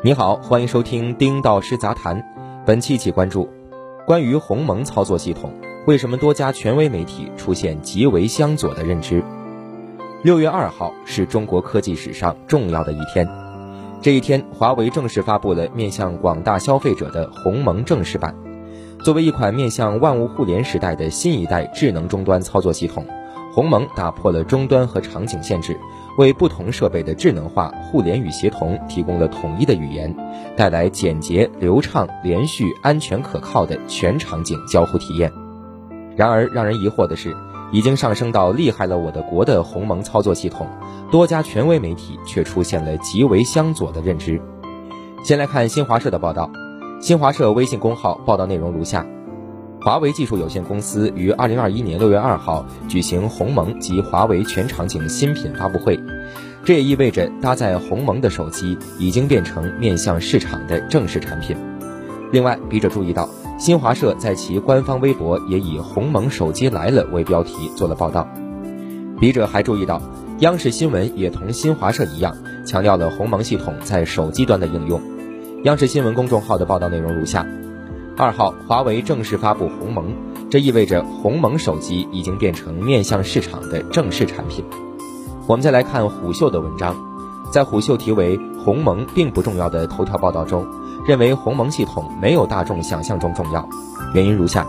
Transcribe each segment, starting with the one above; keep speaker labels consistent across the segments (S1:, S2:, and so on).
S1: 你好，欢迎收听丁道师杂谈。本期一起关注关于鸿蒙操作系统，为什么多家权威媒体出现极为相左的认知？六月二号是中国科技史上重要的一天，这一天，华为正式发布了面向广大消费者的鸿蒙正式版。作为一款面向万物互联时代的新一代智能终端操作系统。鸿蒙打破了终端和场景限制，为不同设备的智能化、互联与协同提供了统一的语言，带来简洁、流畅、连续、安全、可靠的全场景交互体验。然而，让人疑惑的是，已经上升到厉害了我的国的鸿蒙操作系统，多家权威媒体却出现了极为相左的认知。先来看新华社的报道，新华社微信公号报道内容如下。华为技术有限公司于二零二一年六月二号举行鸿蒙及华为全场景新品发布会，这也意味着搭载鸿蒙的手机已经变成面向市场的正式产品。另外，笔者注意到，新华社在其官方微博也以“鸿蒙手机来了”为标题做了报道。笔者还注意到，央视新闻也同新华社一样，强调了鸿蒙系统在手机端的应用。央视新闻公众号的报道内容如下。二号，华为正式发布鸿蒙，这意味着鸿蒙手机已经变成面向市场的正式产品。我们再来看虎嗅的文章，在虎嗅题为“鸿蒙并不重要”的头条报道中，认为鸿蒙系统没有大众想象中重要，原因如下：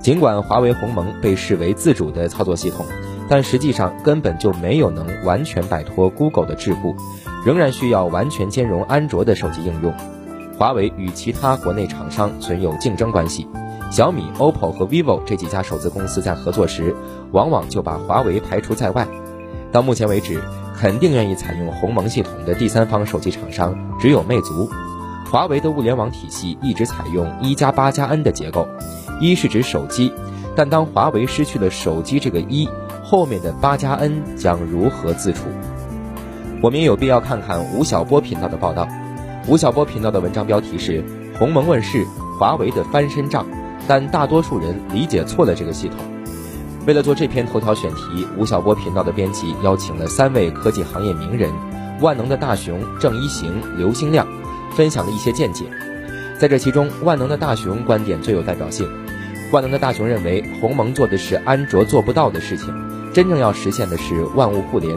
S1: 尽管华为鸿蒙被视为自主的操作系统，但实际上根本就没有能完全摆脱 Google 的桎梏，仍然需要完全兼容安卓的手机应用。华为与其他国内厂商存有竞争关系，小米、OPPO 和 vivo 这几家手机公司在合作时，往往就把华为排除在外。到目前为止，肯定愿意采用鸿蒙系统的第三方手机厂商只有魅族。华为的物联网体系一直采用一加八加 N 的结构，一是指手机，但当华为失去了手机这个一，后面的八加 N 将如何自处？我们也有必要看看吴晓波频道的报道。吴晓波频道的文章标题是“鸿蒙问世，华为的翻身仗”，但大多数人理解错了这个系统。为了做这篇头条选题，吴晓波频道的编辑邀请了三位科技行业名人：万能的大熊郑一行、刘兴亮，分享了一些见解。在这其中，万能的大熊观点最有代表性。万能的大熊认为，鸿蒙做的是安卓做不到的事情，真正要实现的是万物互联。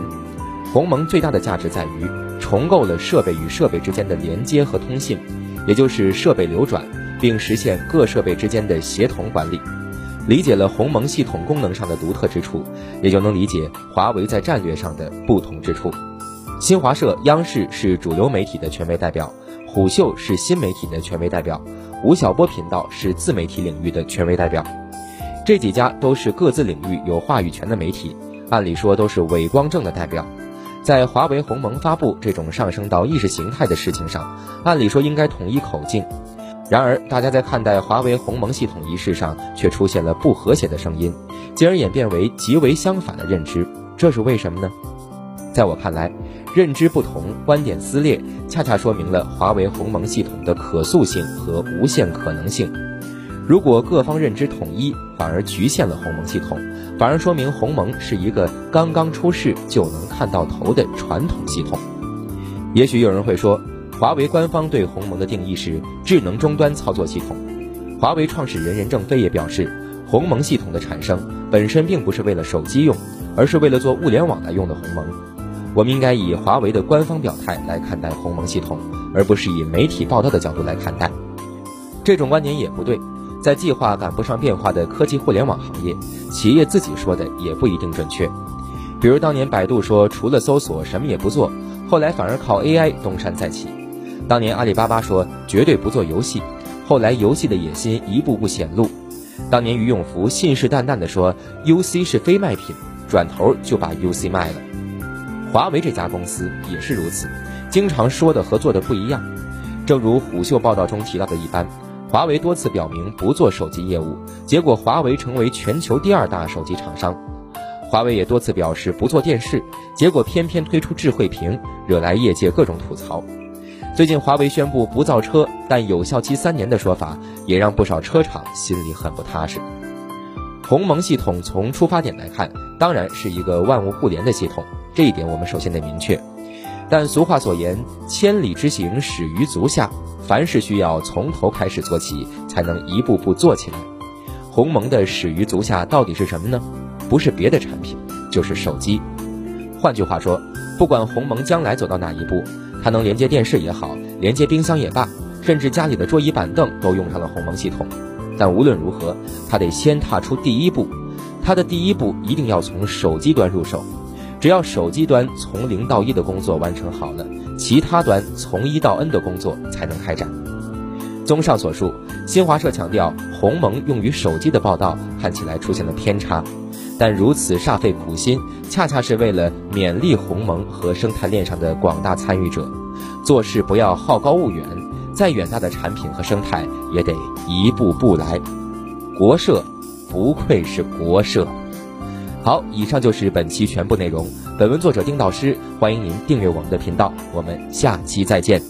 S1: 鸿蒙最大的价值在于。重构了设备与设备之间的连接和通信，也就是设备流转，并实现各设备之间的协同管理。理解了鸿蒙系统功能上的独特之处，也就能理解华为在战略上的不同之处。新华社、央视是主流媒体的权威代表，虎嗅是新媒体的权威代表，吴晓波频道是自媒体领域的权威代表。这几家都是各自领域有话语权的媒体，按理说都是伟光正的代表。在华为鸿蒙发布这种上升到意识形态的事情上，按理说应该统一口径。然而，大家在看待华为鸿蒙系统一事上，却出现了不和谐的声音，进而演变为极为相反的认知。这是为什么呢？在我看来，认知不同、观点撕裂，恰恰说明了华为鸿蒙系统的可塑性和无限可能性。如果各方认知统一，反而局限了鸿蒙系统，反而说明鸿蒙是一个刚刚出世就能看到头的传统系统。也许有人会说，华为官方对鸿蒙的定义是智能终端操作系统。华为创始人任正非也表示，鸿蒙系统的产生本身并不是为了手机用，而是为了做物联网来用的鸿蒙。我们应该以华为的官方表态来看待鸿蒙系统，而不是以媒体报道的角度来看待。这种观点也不对。在计划赶不上变化的科技互联网行业，企业自己说的也不一定准确。比如当年百度说除了搜索什么也不做，后来反而靠 AI 东山再起；当年阿里巴巴说绝对不做游戏，后来游戏的野心一步步显露；当年俞永福信誓旦旦地说 UC 是非卖品，转头就把 UC 卖了。华为这家公司也是如此，经常说的和做的不一样。正如虎嗅报道中提到的一般。华为多次表明不做手机业务，结果华为成为全球第二大手机厂商。华为也多次表示不做电视，结果偏偏推出智慧屏，惹来业界各种吐槽。最近华为宣布不造车，但有效期三年的说法，也让不少车厂心里很不踏实。鸿蒙系统从出发点来看，当然是一个万物互联的系统，这一点我们首先得明确。但俗话所言，千里之行始于足下，凡事需要从头开始做起，才能一步步做起来。鸿蒙的始于足下到底是什么呢？不是别的产品，就是手机。换句话说，不管鸿蒙将来走到哪一步，它能连接电视也好，连接冰箱也罢，甚至家里的桌椅板凳都用上了鸿蒙系统。但无论如何，它得先踏出第一步，它的第一步一定要从手机端入手。只要手机端从零到一的工作完成好了，其他端从一到 n 的工作才能开展。综上所述，新华社强调鸿蒙用于手机的报道看起来出现了偏差，但如此煞费苦心，恰恰是为了勉励鸿蒙和生态链上的广大参与者，做事不要好高骛远，再远大的产品和生态也得一步步来。国社，不愧是国社。好，以上就是本期全部内容。本文作者丁导师，欢迎您订阅我们的频道，我们下期再见。